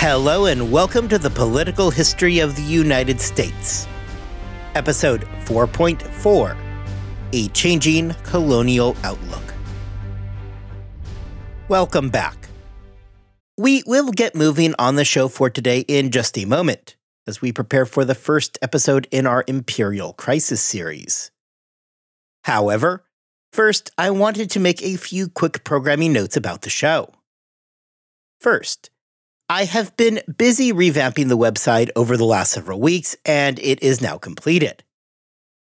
Hello, and welcome to the Political History of the United States. Episode 4.4 A Changing Colonial Outlook. Welcome back. We will get moving on the show for today in just a moment as we prepare for the first episode in our Imperial Crisis series. However, first, I wanted to make a few quick programming notes about the show. First, I have been busy revamping the website over the last several weeks, and it is now completed.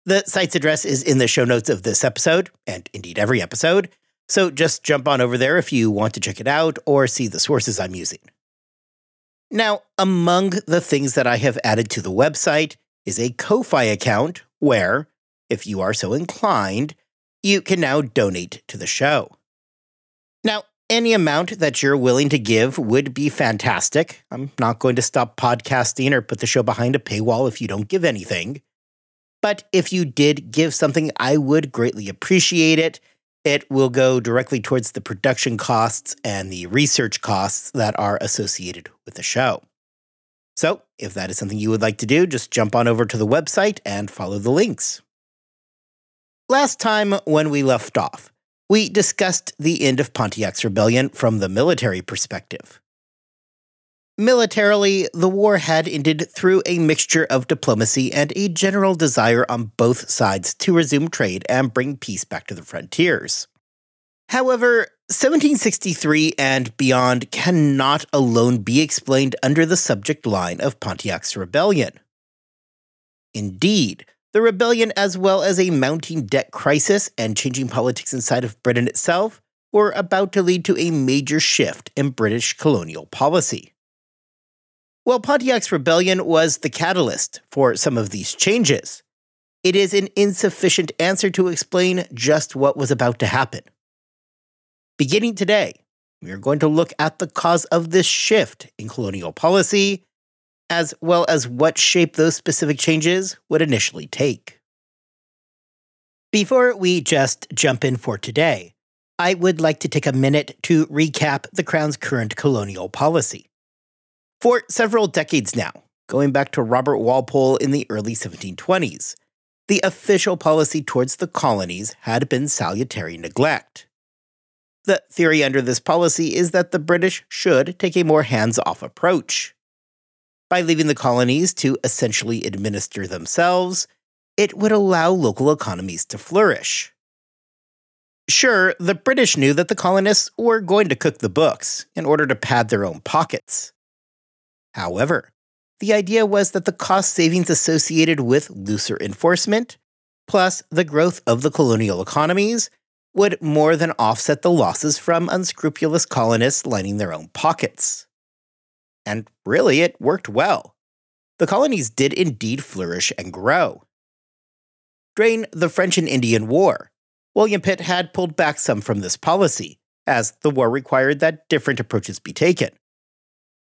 The site's address is in the show notes of this episode, and indeed every episode, so just jump on over there if you want to check it out or see the sources I'm using. Now, among the things that I have added to the website is a Ko-Fi account where, if you are so inclined, you can now donate to the show. Now, any amount that you're willing to give would be fantastic. I'm not going to stop podcasting or put the show behind a paywall if you don't give anything. But if you did give something, I would greatly appreciate it. It will go directly towards the production costs and the research costs that are associated with the show. So, if that is something you would like to do, just jump on over to the website and follow the links. Last time when we left off, we discussed the end of Pontiac's rebellion from the military perspective. Militarily, the war had ended through a mixture of diplomacy and a general desire on both sides to resume trade and bring peace back to the frontiers. However, 1763 and beyond cannot alone be explained under the subject line of Pontiac's rebellion. Indeed, the rebellion, as well as a mounting debt crisis and changing politics inside of Britain itself, were about to lead to a major shift in British colonial policy. While Pontiac's rebellion was the catalyst for some of these changes, it is an insufficient answer to explain just what was about to happen. Beginning today, we are going to look at the cause of this shift in colonial policy as well as what shape those specific changes would initially take. Before we just jump in for today, I would like to take a minute to recap the Crown's current colonial policy. For several decades now, going back to Robert Walpole in the early 1720s, the official policy towards the colonies had been salutary neglect. The theory under this policy is that the British should take a more hands off approach. By leaving the colonies to essentially administer themselves, it would allow local economies to flourish. Sure, the British knew that the colonists were going to cook the books in order to pad their own pockets. However, the idea was that the cost savings associated with looser enforcement, plus the growth of the colonial economies, would more than offset the losses from unscrupulous colonists lining their own pockets and really it worked well. The colonies did indeed flourish and grow. During the French and Indian War, William Pitt had pulled back some from this policy, as the war required that different approaches be taken.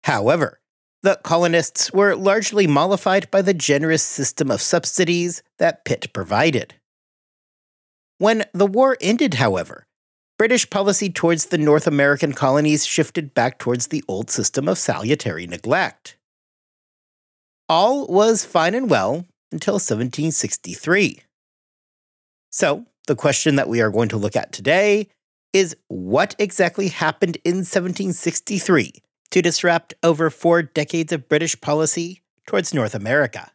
However, the colonists were largely mollified by the generous system of subsidies that Pitt provided. When the war ended, however, British policy towards the North American colonies shifted back towards the old system of salutary neglect. All was fine and well until 1763. So, the question that we are going to look at today is what exactly happened in 1763 to disrupt over four decades of British policy towards North America?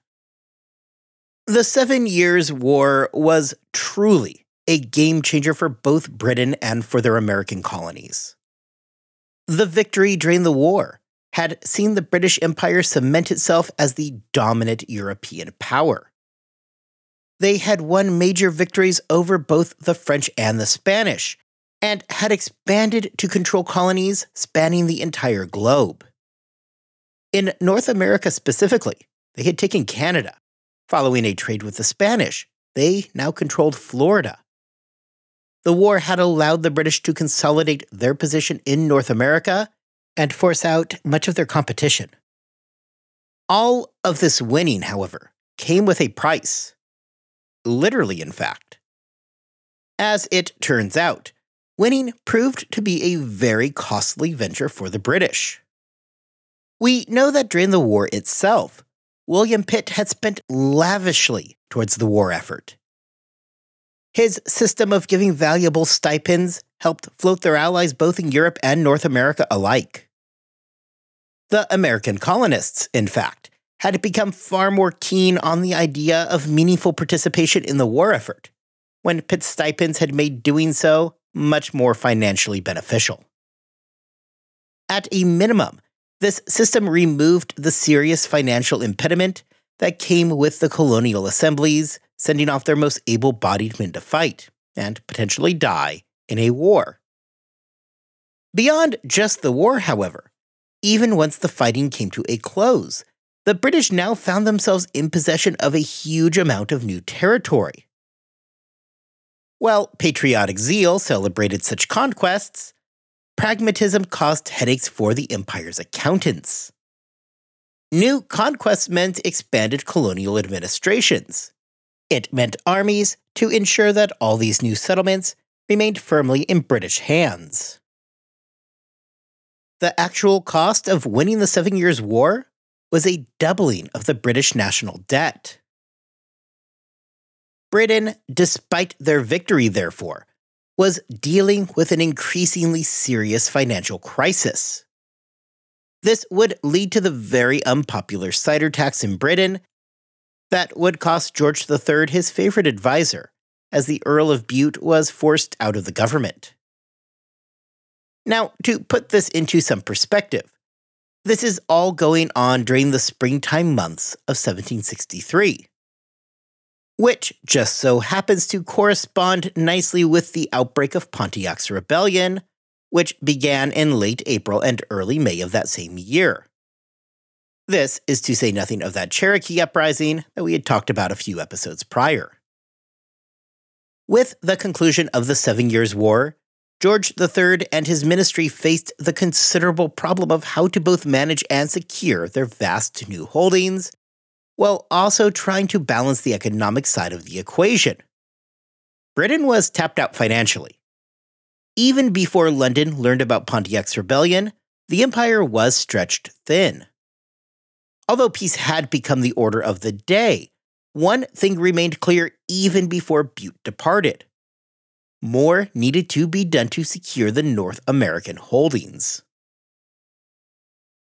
The Seven Years' War was truly a game changer for both Britain and for their American colonies. The victory during the war had seen the British Empire cement itself as the dominant European power. They had won major victories over both the French and the Spanish, and had expanded to control colonies spanning the entire globe. In North America specifically, they had taken Canada. Following a trade with the Spanish, they now controlled Florida the war had allowed the British to consolidate their position in North America and force out much of their competition. All of this winning, however, came with a price. Literally, in fact. As it turns out, winning proved to be a very costly venture for the British. We know that during the war itself, William Pitt had spent lavishly towards the war effort. His system of giving valuable stipends helped float their allies both in Europe and North America alike. The American colonists, in fact, had become far more keen on the idea of meaningful participation in the war effort, when Pitt's stipends had made doing so much more financially beneficial. At a minimum, this system removed the serious financial impediment that came with the colonial assemblies sending off their most able bodied men to fight and potentially die in a war. Beyond just the war, however, even once the fighting came to a close, the British now found themselves in possession of a huge amount of new territory. While patriotic zeal celebrated such conquests, pragmatism caused headaches for the empire's accountants. New conquests meant expanded colonial administrations. It meant armies to ensure that all these new settlements remained firmly in British hands. The actual cost of winning the Seven Years' War was a doubling of the British national debt. Britain, despite their victory, therefore, was dealing with an increasingly serious financial crisis. This would lead to the very unpopular cider tax in Britain that would cost George III his favorite advisor, as the Earl of Bute was forced out of the government. Now, to put this into some perspective, this is all going on during the springtime months of 1763, which just so happens to correspond nicely with the outbreak of Pontiac's Rebellion, which began in late April and early May of that same year. This is to say nothing of that Cherokee uprising that we had talked about a few episodes prior. With the conclusion of the Seven Years' War, George III and his ministry faced the considerable problem of how to both manage and secure their vast new holdings, while also trying to balance the economic side of the equation. Britain was tapped out financially. Even before London learned about Pontiac's rebellion, the empire was stretched thin. Although peace had become the order of the day, one thing remained clear even before Bute departed. More needed to be done to secure the North American holdings.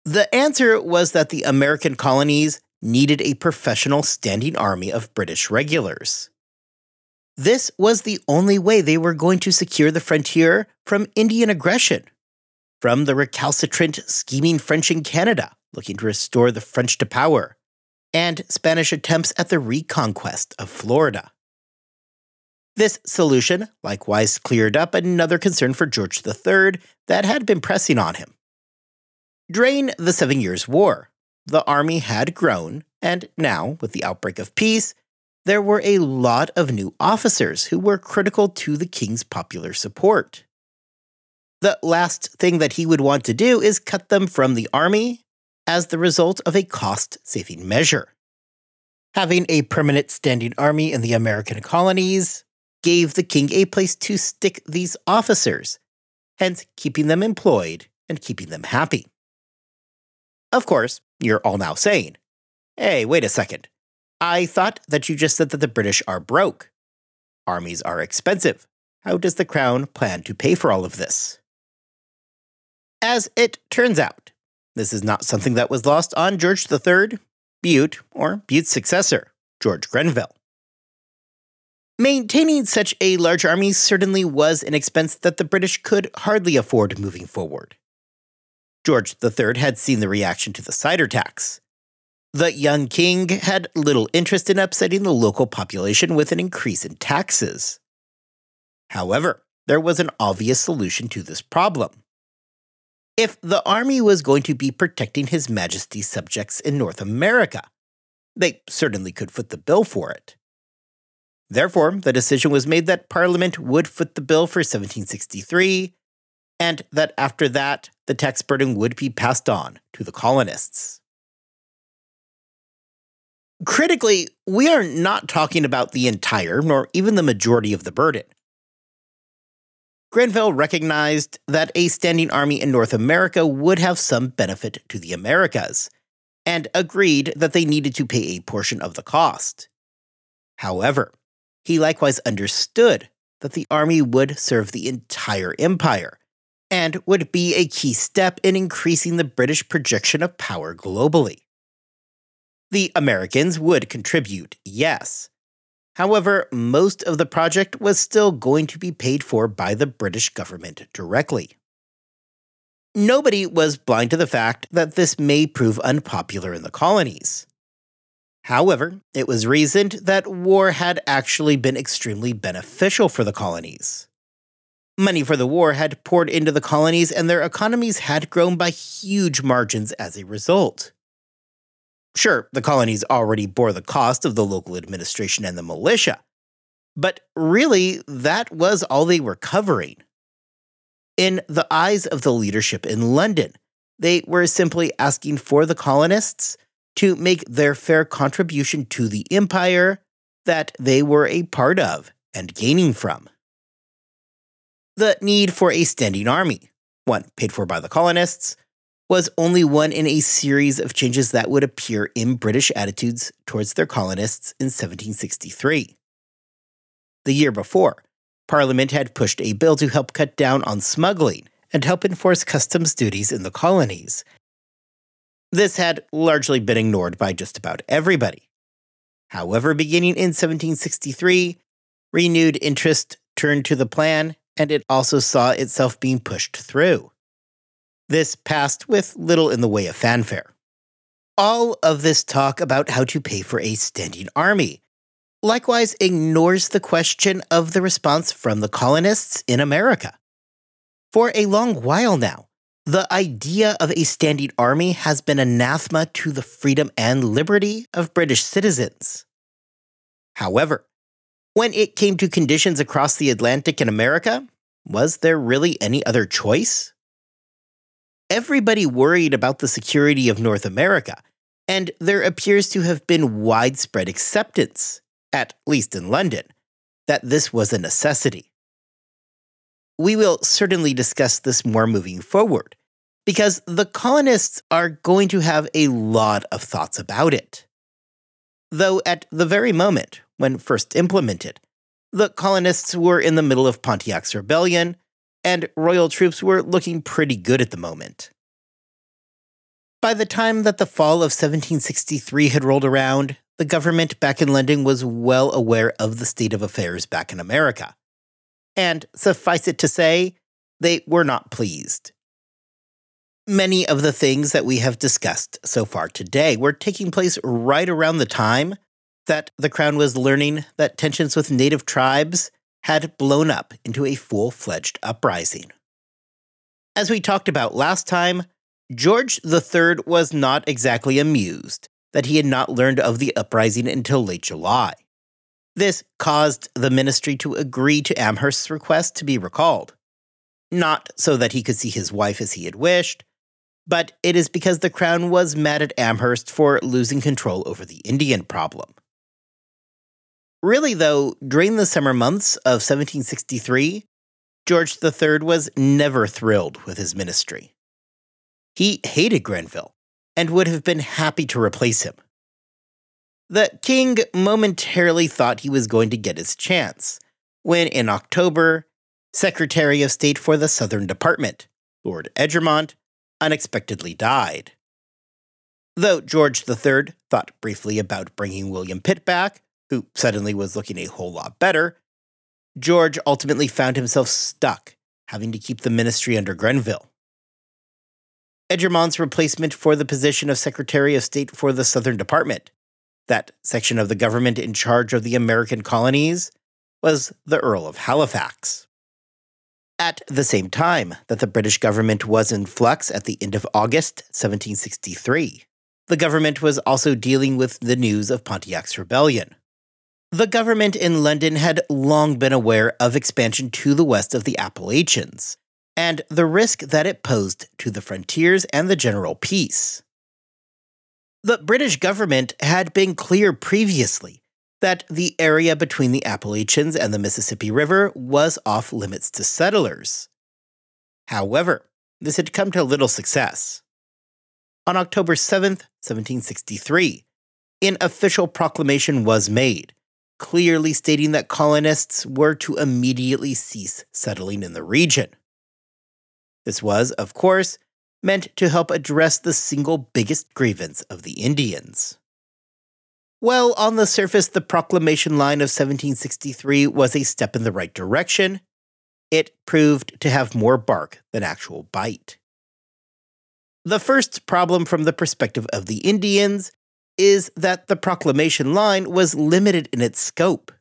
The answer was that the American colonies needed a professional standing army of British regulars. This was the only way they were going to secure the frontier from Indian aggression, from the recalcitrant, scheming French in Canada looking to restore the French to power, and Spanish attempts at the reconquest of Florida. This solution likewise cleared up another concern for George III that had been pressing on him. During the Seven Years' War, the army had grown, and now, with the outbreak of peace, there were a lot of new officers who were critical to the king's popular support. The last thing that he would want to do is cut them from the army as the result of a cost saving measure. Having a permanent standing army in the American colonies gave the king a place to stick these officers, hence keeping them employed and keeping them happy. Of course, you're all now saying, hey, wait a second. I thought that you just said that the British are broke. Armies are expensive. How does the crown plan to pay for all of this? As it turns out, this is not something that was lost on George III, Bute, or Bute's successor, George Grenville. Maintaining such a large army certainly was an expense that the British could hardly afford moving forward. George III had seen the reaction to the cider tax. The young king had little interest in upsetting the local population with an increase in taxes. However, there was an obvious solution to this problem. If the army was going to be protecting His Majesty's subjects in North America, they certainly could foot the bill for it. Therefore, the decision was made that Parliament would foot the bill for 1763, and that after that, the tax burden would be passed on to the colonists. Critically, we are not talking about the entire, nor even the majority of the burden. Grenville recognized that a standing army in North America would have some benefit to the Americas, and agreed that they needed to pay a portion of the cost. However, he likewise understood that the army would serve the entire empire and would be a key step in increasing the British projection of power globally. The Americans would contribute, yes, However, most of the project was still going to be paid for by the British government directly. Nobody was blind to the fact that this may prove unpopular in the colonies. However, it was reasoned that war had actually been extremely beneficial for the colonies. Money for the war had poured into the colonies, and their economies had grown by huge margins as a result. Sure, the colonies already bore the cost of the local administration and the militia, but really, that was all they were covering. In the eyes of the leadership in London, they were simply asking for the colonists to make their fair contribution to the empire that they were a part of and gaining from. The need for a standing army, one paid for by the colonists, was only one in a series of changes that would appear in British attitudes towards their colonists in 1763. The year before, Parliament had pushed a bill to help cut down on smuggling and help enforce customs duties in the colonies. This had largely been ignored by just about everybody. However, beginning in 1763, renewed interest turned to the plan, and it also saw itself being pushed through. This passed with little in the way of fanfare. All of this talk about how to pay for a standing army likewise ignores the question of the response from the colonists in America. For a long while now, the idea of a standing army has been anathema to the freedom and liberty of British citizens. However, when it came to conditions across the Atlantic in America, was there really any other choice? Everybody worried about the security of North America, and there appears to have been widespread acceptance, at least in London, that this was a necessity. We will certainly discuss this more moving forward, because the colonists are going to have a lot of thoughts about it. Though at the very moment when first implemented, the colonists were in the middle of Pontiac's rebellion and royal troops were looking pretty good at the moment. By the time that the fall of 1763 had rolled around, the government back in London was well aware of the state of affairs back in America. And suffice it to say, they were not pleased. Many of the things that we have discussed so far today were taking place right around the time that the Crown was learning that tensions with native tribes had blown up into a full fledged uprising. As we talked about last time, George III was not exactly amused that he had not learned of the uprising until late July. This caused the ministry to agree to Amherst's request to be recalled. Not so that he could see his wife as he had wished, but it is because the crown was mad at Amherst for losing control over the Indian problem. Really, though, during the summer months of 1763, George III was never thrilled with his ministry. He hated Grenville and would have been happy to replace him. The king momentarily thought he was going to get his chance when, in October, Secretary of State for the Southern Department, Lord Egremont, unexpectedly died. Though George III thought briefly about bringing William Pitt back, who suddenly was looking a whole lot better, George ultimately found himself stuck, having to keep the ministry under Grenville. Egremont's replacement for the position of Secretary of State for the Southern Department, that section of the government in charge of the American colonies, was the Earl of Halifax. At the same time that the British government was in flux at the end of August 1763, the government was also dealing with the news of Pontiac's rebellion. The government in London had long been aware of expansion to the west of the Appalachians, and the risk that it posed to the frontiers and the general peace. The British government had been clear previously that the area between the Appalachians and the Mississippi River was off limits to settlers. However, this had come to little success. On October 7, 1763, an official proclamation was made, clearly stating that colonists were to immediately cease settling in the region. This was, of course, meant to help address the single biggest grievance of the Indians. Well, on the surface, the proclamation line of 1763 was a step in the right direction. It proved to have more bark than actual bite. The first problem from the perspective of the Indians is that the proclamation line was limited in its scope.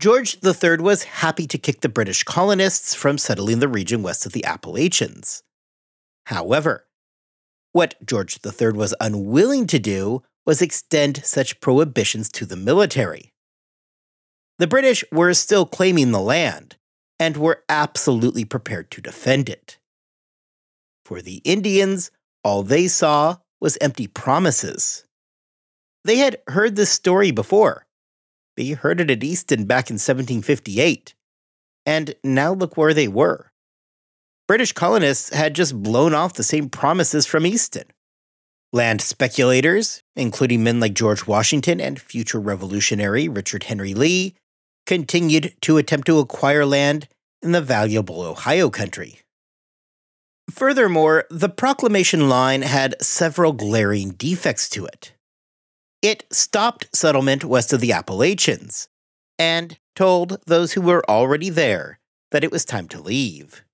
George III was happy to kick the British colonists from settling the region west of the Appalachians. However, what George III was unwilling to do was extend such prohibitions to the military. The British were still claiming the land and were absolutely prepared to defend it. For the Indians, all they saw was empty promises. They had heard this story before. They heard it at Easton back in 1758. And now look where they were. British colonists had just blown off the same promises from Easton. Land speculators, including men like George Washington and future revolutionary Richard Henry Lee, continued to attempt to acquire land in the valuable Ohio country. Furthermore, the proclamation line had several glaring defects to it. It stopped settlement west of the Appalachians and told those who were already there that it was time to leave.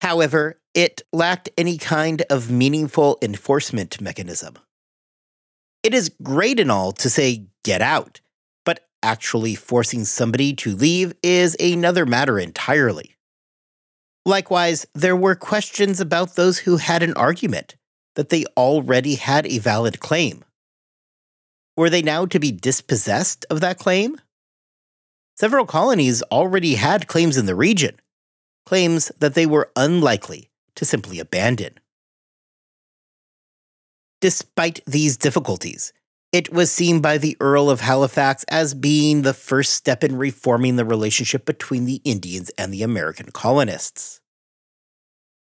However, it lacked any kind of meaningful enforcement mechanism. It is great and all to say get out, but actually forcing somebody to leave is another matter entirely. Likewise, there were questions about those who had an argument that they already had a valid claim. Were they now to be dispossessed of that claim? Several colonies already had claims in the region, claims that they were unlikely to simply abandon. Despite these difficulties, it was seen by the Earl of Halifax as being the first step in reforming the relationship between the Indians and the American colonists.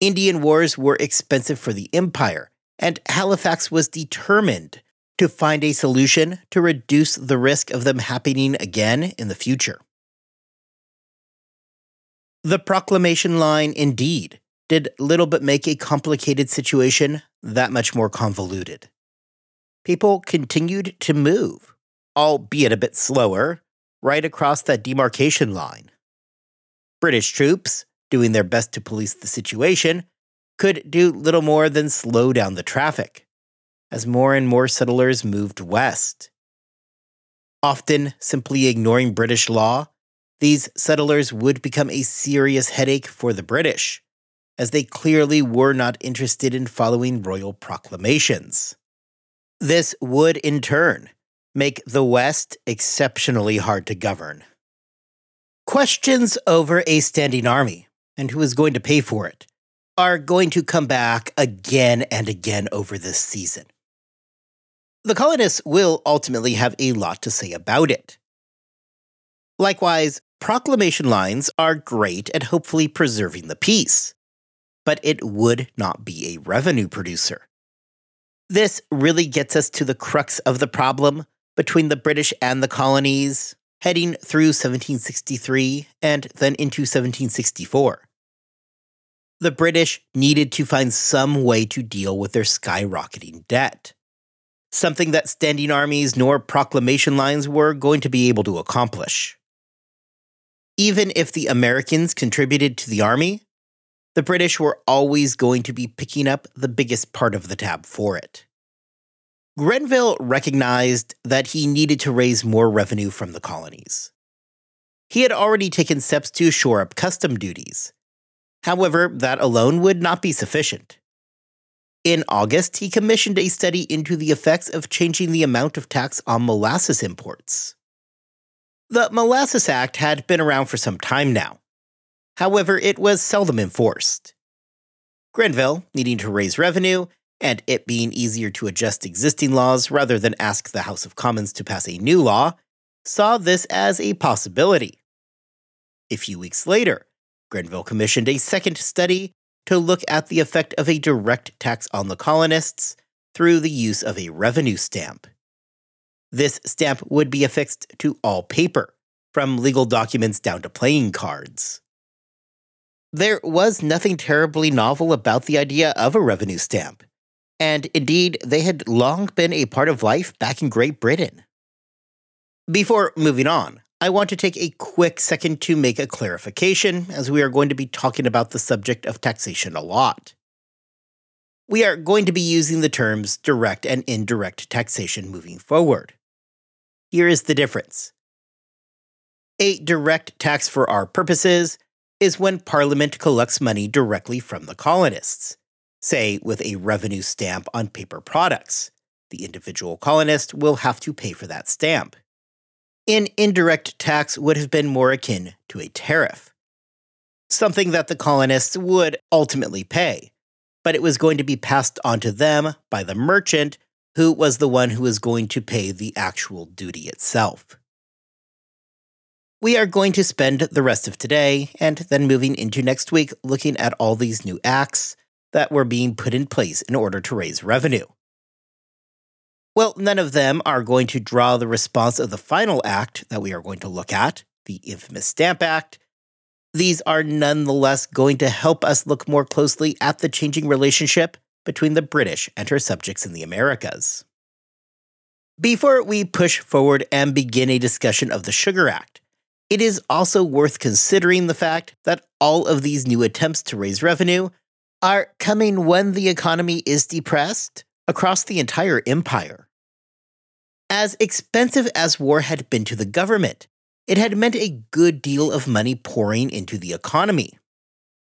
Indian wars were expensive for the empire, and Halifax was determined to find a solution to reduce the risk of them happening again in the future. The proclamation line, indeed, did little but make a complicated situation that much more convoluted. People continued to move, albeit a bit slower, right across that demarcation line. British troops, doing their best to police the situation, could do little more than slow down the traffic, as more and more settlers moved west. Often simply ignoring British law these settlers would become a serious headache for the British, as they clearly were not interested in following royal proclamations. This would, in turn, make the West exceptionally hard to govern. Questions over a standing army and who is going to pay for it are going to come back again and again over this season. The colonists will ultimately have a lot to say about it. Likewise, Proclamation lines are great at hopefully preserving the peace, but it would not be a revenue producer. This really gets us to the crux of the problem between the British and the colonies, heading through 1763 and then into 1764. The British needed to find some way to deal with their skyrocketing debt, something that standing armies nor proclamation lines were going to be able to accomplish. Even if the Americans contributed to the army, the British were always going to be picking up the biggest part of the tab for it. Grenville recognized that he needed to raise more revenue from the colonies. He had already taken steps to shore up custom duties. However, that alone would not be sufficient. In August, he commissioned a study into the effects of changing the amount of tax on molasses imports. The Molasses Act had been around for some time now. However, it was seldom enforced. Grenville, needing to raise revenue, and it being easier to adjust existing laws rather than ask the House of Commons to pass a new law, saw this as a possibility. A few weeks later, Grenville commissioned a second study to look at the effect of a direct tax on the colonists through the use of a revenue stamp. This stamp would be affixed to all paper, from legal documents down to playing cards. There was nothing terribly novel about the idea of a revenue stamp, and indeed, they had long been a part of life back in Great Britain. Before moving on, I want to take a quick second to make a clarification, as we are going to be talking about the subject of taxation a lot. We are going to be using the terms direct and indirect taxation moving forward. Here is the difference a direct tax for our purposes is when Parliament collects money directly from the colonists, say with a revenue stamp on paper products. The individual colonist will have to pay for that stamp. An indirect tax would have been more akin to a tariff, something that the colonists would ultimately pay, but it was going to be passed on to them by the merchant, who was the one who was going to pay the actual duty itself. We are going to spend the rest of today and then moving into next week looking at all these new acts that were being put in place in order to raise revenue. Well, none of them are going to draw the response of the final act that we are going to look at, the infamous Stamp Act. These are nonetheless going to help us look more closely at the changing relationship between the British and her subjects in the Americas. Before we push forward and begin a discussion of the Sugar Act, it is also worth considering the fact that all of these new attempts to raise revenue are coming when the economy is depressed across the entire empire. As expensive as war had been to the government, it had meant a good deal of money pouring into the economy.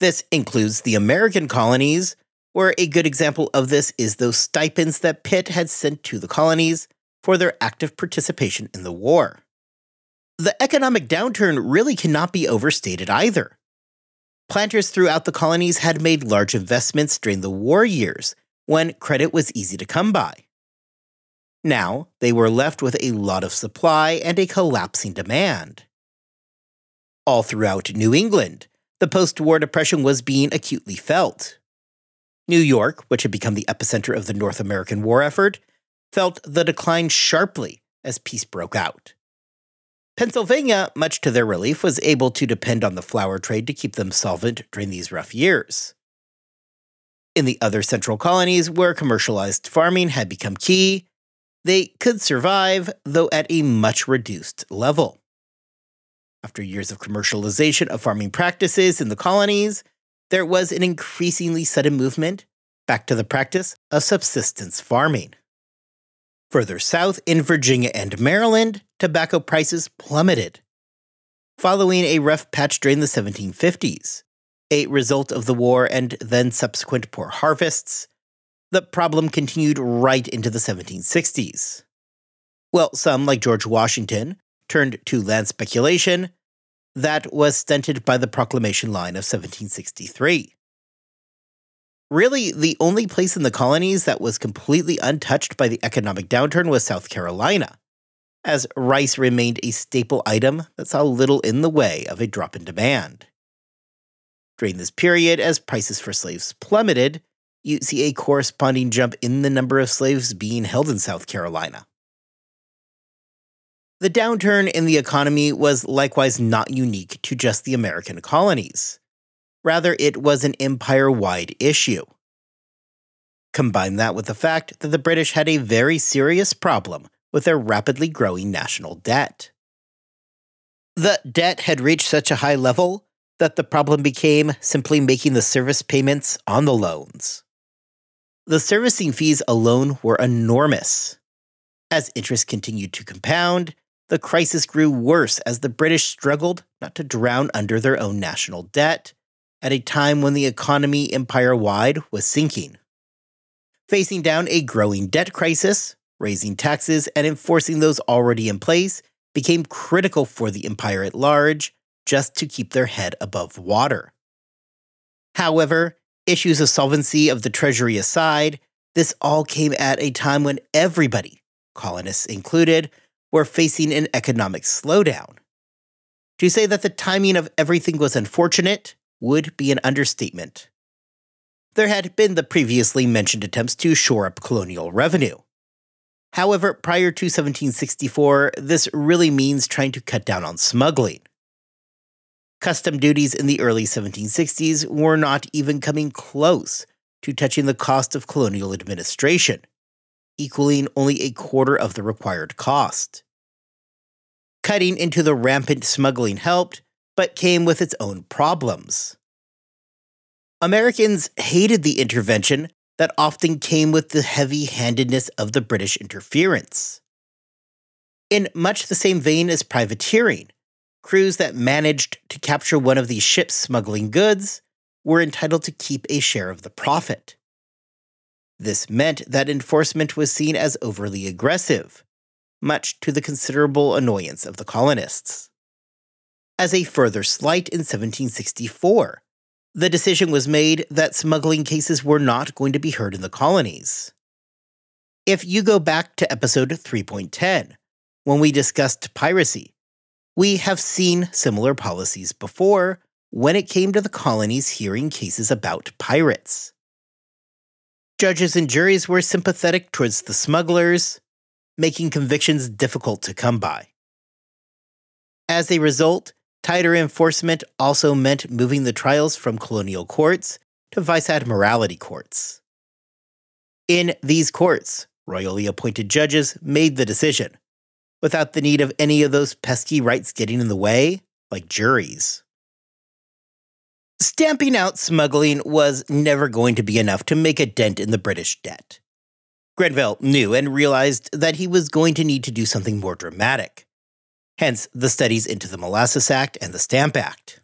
This includes the American colonies, where a good example of this is those stipends that Pitt had sent to the colonies for their active participation in the war. The economic downturn really cannot be overstated either. Planters throughout the colonies had made large investments during the war years when credit was easy to come by. Now, they were left with a lot of supply and a collapsing demand. All throughout New England, the post war depression was being acutely felt. New York, which had become the epicenter of the North American war effort, felt the decline sharply as peace broke out. Pennsylvania, much to their relief, was able to depend on the flour trade to keep them solvent during these rough years. In the other central colonies, where commercialized farming had become key, they could survive, though at a much reduced level. After years of commercialization of farming practices in the colonies, there was an increasingly sudden movement back to the practice of subsistence farming. Further south in Virginia and Maryland, tobacco prices plummeted. Following a rough patch during the 1750s, a result of the war and then subsequent poor harvests, the problem continued right into the 1760s. Well, some, like George Washington, turned to land speculation. That was stunted by the Proclamation Line of 1763. Really, the only place in the colonies that was completely untouched by the economic downturn was South Carolina, as rice remained a staple item that saw little in the way of a drop in demand. During this period, as prices for slaves plummeted, you see a corresponding jump in the number of slaves being held in South Carolina. The downturn in the economy was likewise not unique to just the American colonies. Rather, it was an empire wide issue. Combine that with the fact that the British had a very serious problem with their rapidly growing national debt. The debt had reached such a high level that the problem became simply making the service payments on the loans. The servicing fees alone were enormous. As interest continued to compound, the crisis grew worse as the British struggled not to drown under their own national debt at a time when the economy empire wide was sinking. Facing down a growing debt crisis, raising taxes and enforcing those already in place became critical for the empire at large just to keep their head above water. However, Issues of solvency of the Treasury aside, this all came at a time when everybody, colonists included, were facing an economic slowdown. To say that the timing of everything was unfortunate would be an understatement. There had been the previously mentioned attempts to shore up colonial revenue. However, prior to 1764, this really means trying to cut down on smuggling. Custom duties in the early 1760s were not even coming close to touching the cost of colonial administration, equaling only a quarter of the required cost. Cutting into the rampant smuggling helped, but came with its own problems. Americans hated the intervention that often came with the heavy handedness of the British interference. In much the same vein as privateering, crews that managed to capture one of these ships smuggling goods were entitled to keep a share of the profit. This meant that enforcement was seen as overly aggressive, much to the considerable annoyance of the colonists. As a further slight in 1764, the decision was made that smuggling cases were not going to be heard in the colonies. If you go back to episode 3.10, when we discussed piracy, we have seen similar policies before when it came to the colonies hearing cases about pirates. Judges and juries were sympathetic towards the smugglers, making convictions difficult to come by. As a result, tighter enforcement also meant moving the trials from colonial courts to vice admiralty courts. In these courts, royally appointed judges made the decision, without the need of any of those pesky rights getting in the way, like juries. Stamping out smuggling was never going to be enough to make a dent in the British debt. Grenville knew and realized that he was going to need to do something more dramatic. Hence, the studies into the Molasses Act and the Stamp Act.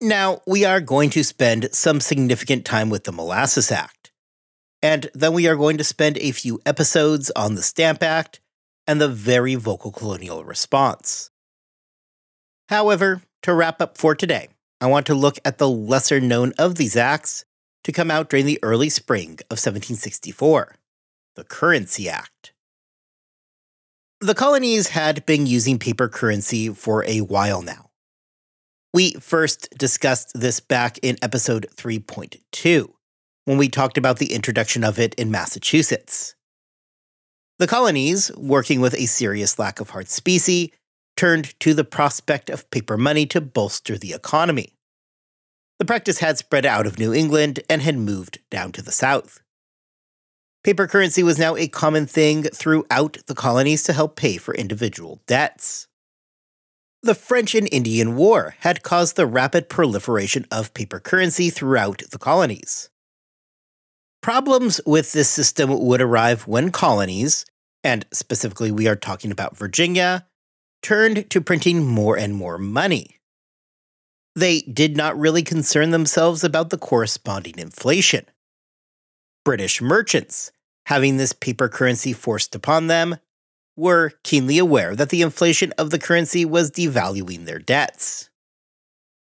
Now, we are going to spend some significant time with the Molasses Act, and then we are going to spend a few episodes on the Stamp Act and the very vocal colonial response. However, to wrap up for today, I want to look at the lesser known of these acts to come out during the early spring of 1764 the Currency Act. The colonies had been using paper currency for a while now. We first discussed this back in episode 3.2 when we talked about the introduction of it in Massachusetts. The colonies, working with a serious lack of hard specie, turned to the prospect of paper money to bolster the economy. The practice had spread out of New England and had moved down to the south. Paper currency was now a common thing throughout the colonies to help pay for individual debts. The French and Indian War had caused the rapid proliferation of paper currency throughout the colonies. Problems with this system would arrive when colonies, and specifically we are talking about Virginia, turned to printing more and more money. They did not really concern themselves about the corresponding inflation. British merchants, having this paper currency forced upon them, were keenly aware that the inflation of the currency was devaluing their debts.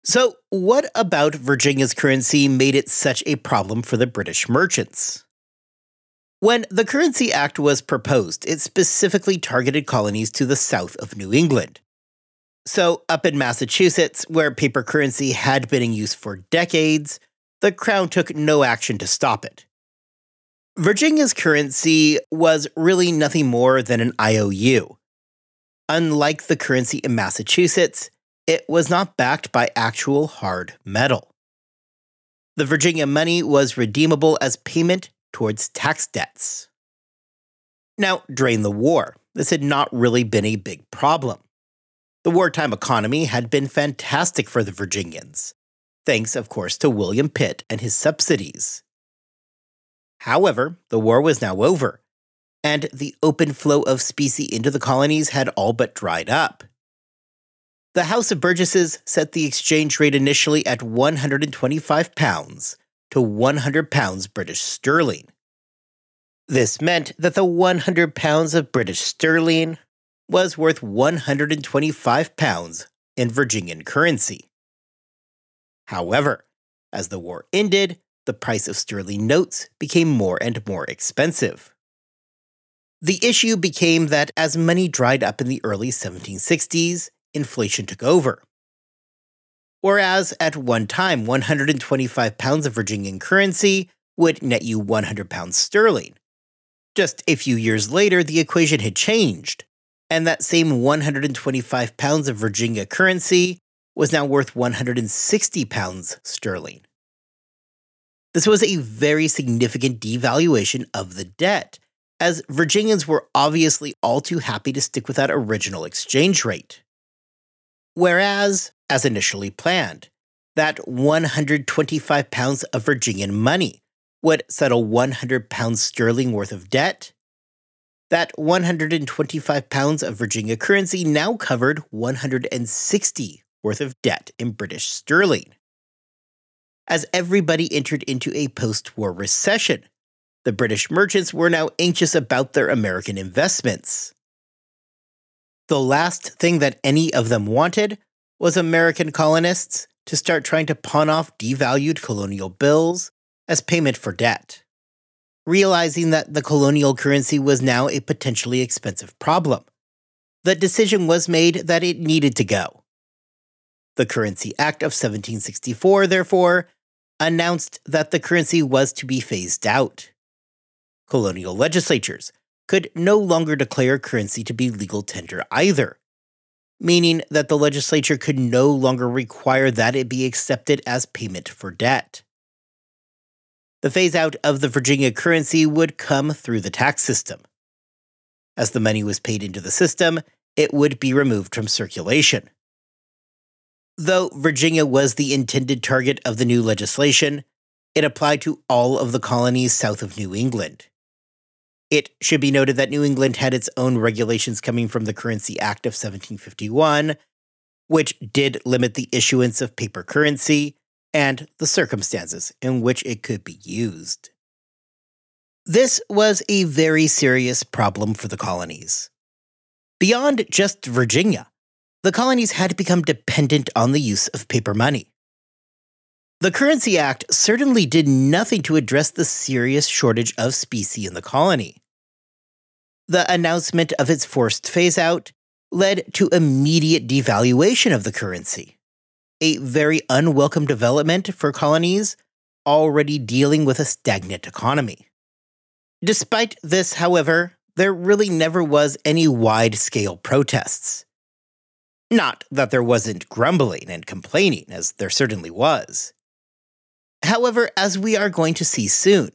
So, what about Virginia's currency made it such a problem for the British merchants? When the Currency Act was proposed, it specifically targeted colonies to the south of New England. So, up in Massachusetts, where paper currency had been in use for decades, the Crown took no action to stop it. Virginia's currency was really nothing more than an IOU. Unlike the currency in Massachusetts, it was not backed by actual hard metal. The Virginia money was redeemable as payment towards tax debts. Now, during the war, this had not really been a big problem. The wartime economy had been fantastic for the Virginians, thanks, of course, to William Pitt and his subsidies. However, the war was now over, and the open flow of specie into the colonies had all but dried up. The House of Burgesses set the exchange rate initially at 125 pounds to 100 pounds British sterling. This meant that the 100 pounds of British sterling was worth 125 pounds in Virginian currency. However, as the war ended, the price of sterling notes became more and more expensive. The issue became that as money dried up in the early 1760s, inflation took over. Whereas at one time, 125 pounds of Virginian currency would net you 100 pounds sterling. Just a few years later, the equation had changed, and that same 125 pounds of Virginia currency was now worth 160 pounds sterling. This was a very significant devaluation of the debt, as Virginians were obviously all too happy to stick with that original exchange rate. Whereas, as initially planned, that 125 pounds of Virginian money would settle 100 pounds sterling worth of debt, that 125 pounds of Virginia currency now covered 160 worth of debt in British sterling. As everybody entered into a post war recession, the British merchants were now anxious about their American investments. The last thing that any of them wanted was American colonists to start trying to pawn off devalued colonial bills as payment for debt. Realizing that the colonial currency was now a potentially expensive problem, the decision was made that it needed to go. The Currency Act of 1764, therefore, announced that the currency was to be phased out colonial legislatures could no longer declare currency to be legal tender either, meaning that the legislature could no longer require that it be accepted as payment for debt. The phase out of the Virginia currency would come through the tax system. As the money was paid into the system, it would be removed from circulation. Though Virginia was the intended target of the new legislation, it applied to all of the colonies south of New England. It should be noted that New England had its own regulations coming from the Currency Act of 1751, which did limit the issuance of paper currency and the circumstances in which it could be used. This was a very serious problem for the colonies. Beyond just Virginia, the colonies had become dependent on the use of paper money. The Currency Act certainly did nothing to address the serious shortage of specie in the colony the announcement of its forced phase out led to immediate devaluation of the currency, a very unwelcome development for colonies already dealing with a stagnant economy. Despite this, however, there really never was any wide scale protests. Not that there wasn't grumbling and complaining, as there certainly was. However, as we are going to see soon,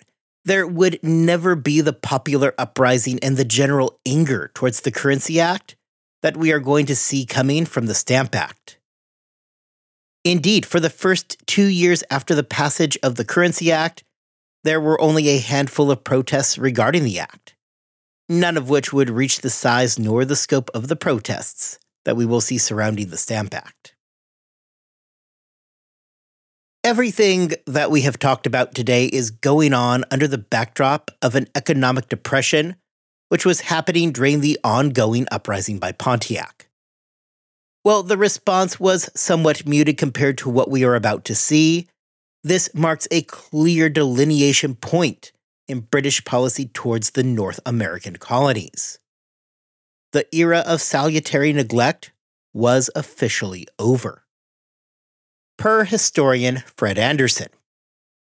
there would never be the popular uprising and the general anger towards the Currency Act that we are going to see coming from the Stamp Act. Indeed, for the first two years after the passage of the Currency Act, there were only a handful of protests regarding the Act, none of which would reach the size nor the scope of the protests that we will see surrounding the Stamp Act. Everything that we have talked about today is going on under the backdrop of an economic depression, which was happening during the ongoing uprising by Pontiac. Well, the response was somewhat muted compared to what we are about to see. This marks a clear delineation point in British policy towards the North American colonies. The era of salutary neglect was officially over per historian Fred Anderson.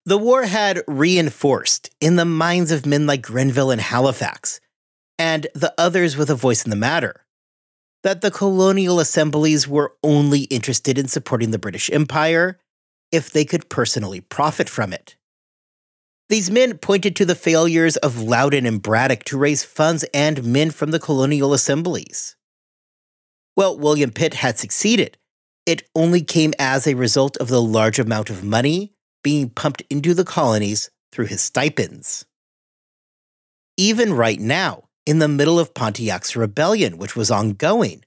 The war had reinforced in the minds of men like Grenville and Halifax, and the others with a voice in the matter, that the colonial assemblies were only interested in supporting the British Empire if they could personally profit from it. These men pointed to the failures of Loudon and Braddock to raise funds and men from the colonial assemblies. Well, William Pitt had succeeded, it only came as a result of the large amount of money being pumped into the colonies through his stipends. Even right now, in the middle of Pontiac's rebellion, which was ongoing,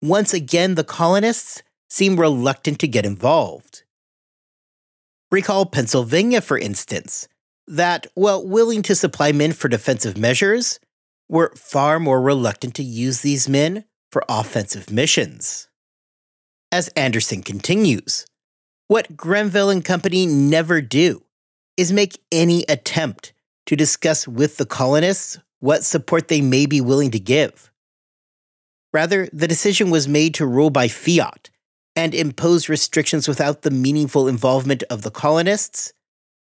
once again the colonists seem reluctant to get involved. Recall Pennsylvania, for instance, that, while willing to supply men for defensive measures, were far more reluctant to use these men for offensive missions as Anderson continues. What Grenville and Company never do is make any attempt to discuss with the colonists what support they may be willing to give. Rather, the decision was made to rule by fiat and impose restrictions without the meaningful involvement of the colonists,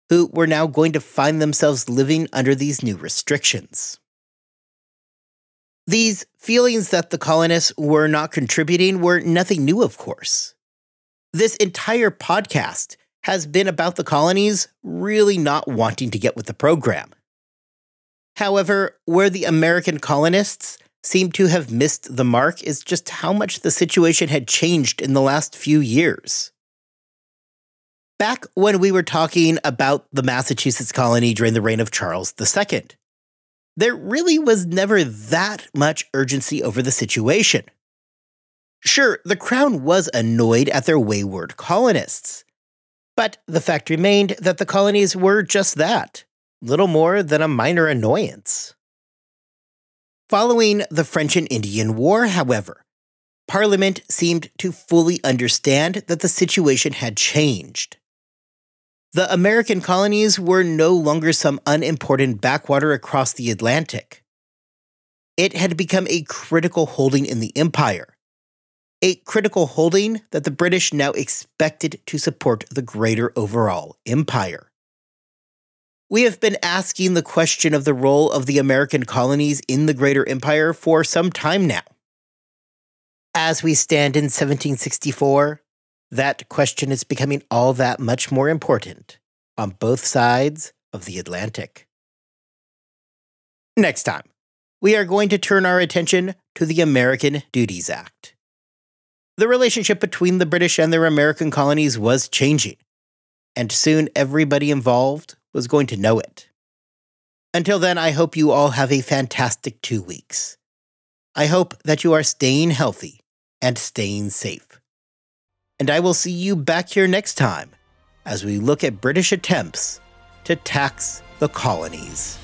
who were now going to find themselves living under these new restrictions. These feelings that the colonists were not contributing were nothing new, of course. This entire podcast has been about the colonies really not wanting to get with the program. However, where the American colonists seem to have missed the mark is just how much the situation had changed in the last few years. Back when we were talking about the Massachusetts colony during the reign of Charles II, there really was never that much urgency over the situation. Sure, the crown was annoyed at their wayward colonists, but the fact remained that the colonies were just that little more than a minor annoyance. Following the French and Indian War, however, Parliament seemed to fully understand that the situation had changed. The American colonies were no longer some unimportant backwater across the Atlantic. It had become a critical holding in the empire, a critical holding that the British now expected to support the greater overall empire. We have been asking the question of the role of the American colonies in the greater empire for some time now. As we stand in 1764, that question is becoming all that much more important on both sides of the Atlantic. Next time, we are going to turn our attention to the American Duties Act. The relationship between the British and their American colonies was changing, and soon everybody involved was going to know it. Until then, I hope you all have a fantastic two weeks. I hope that you are staying healthy and staying safe. And I will see you back here next time as we look at British attempts to tax the colonies.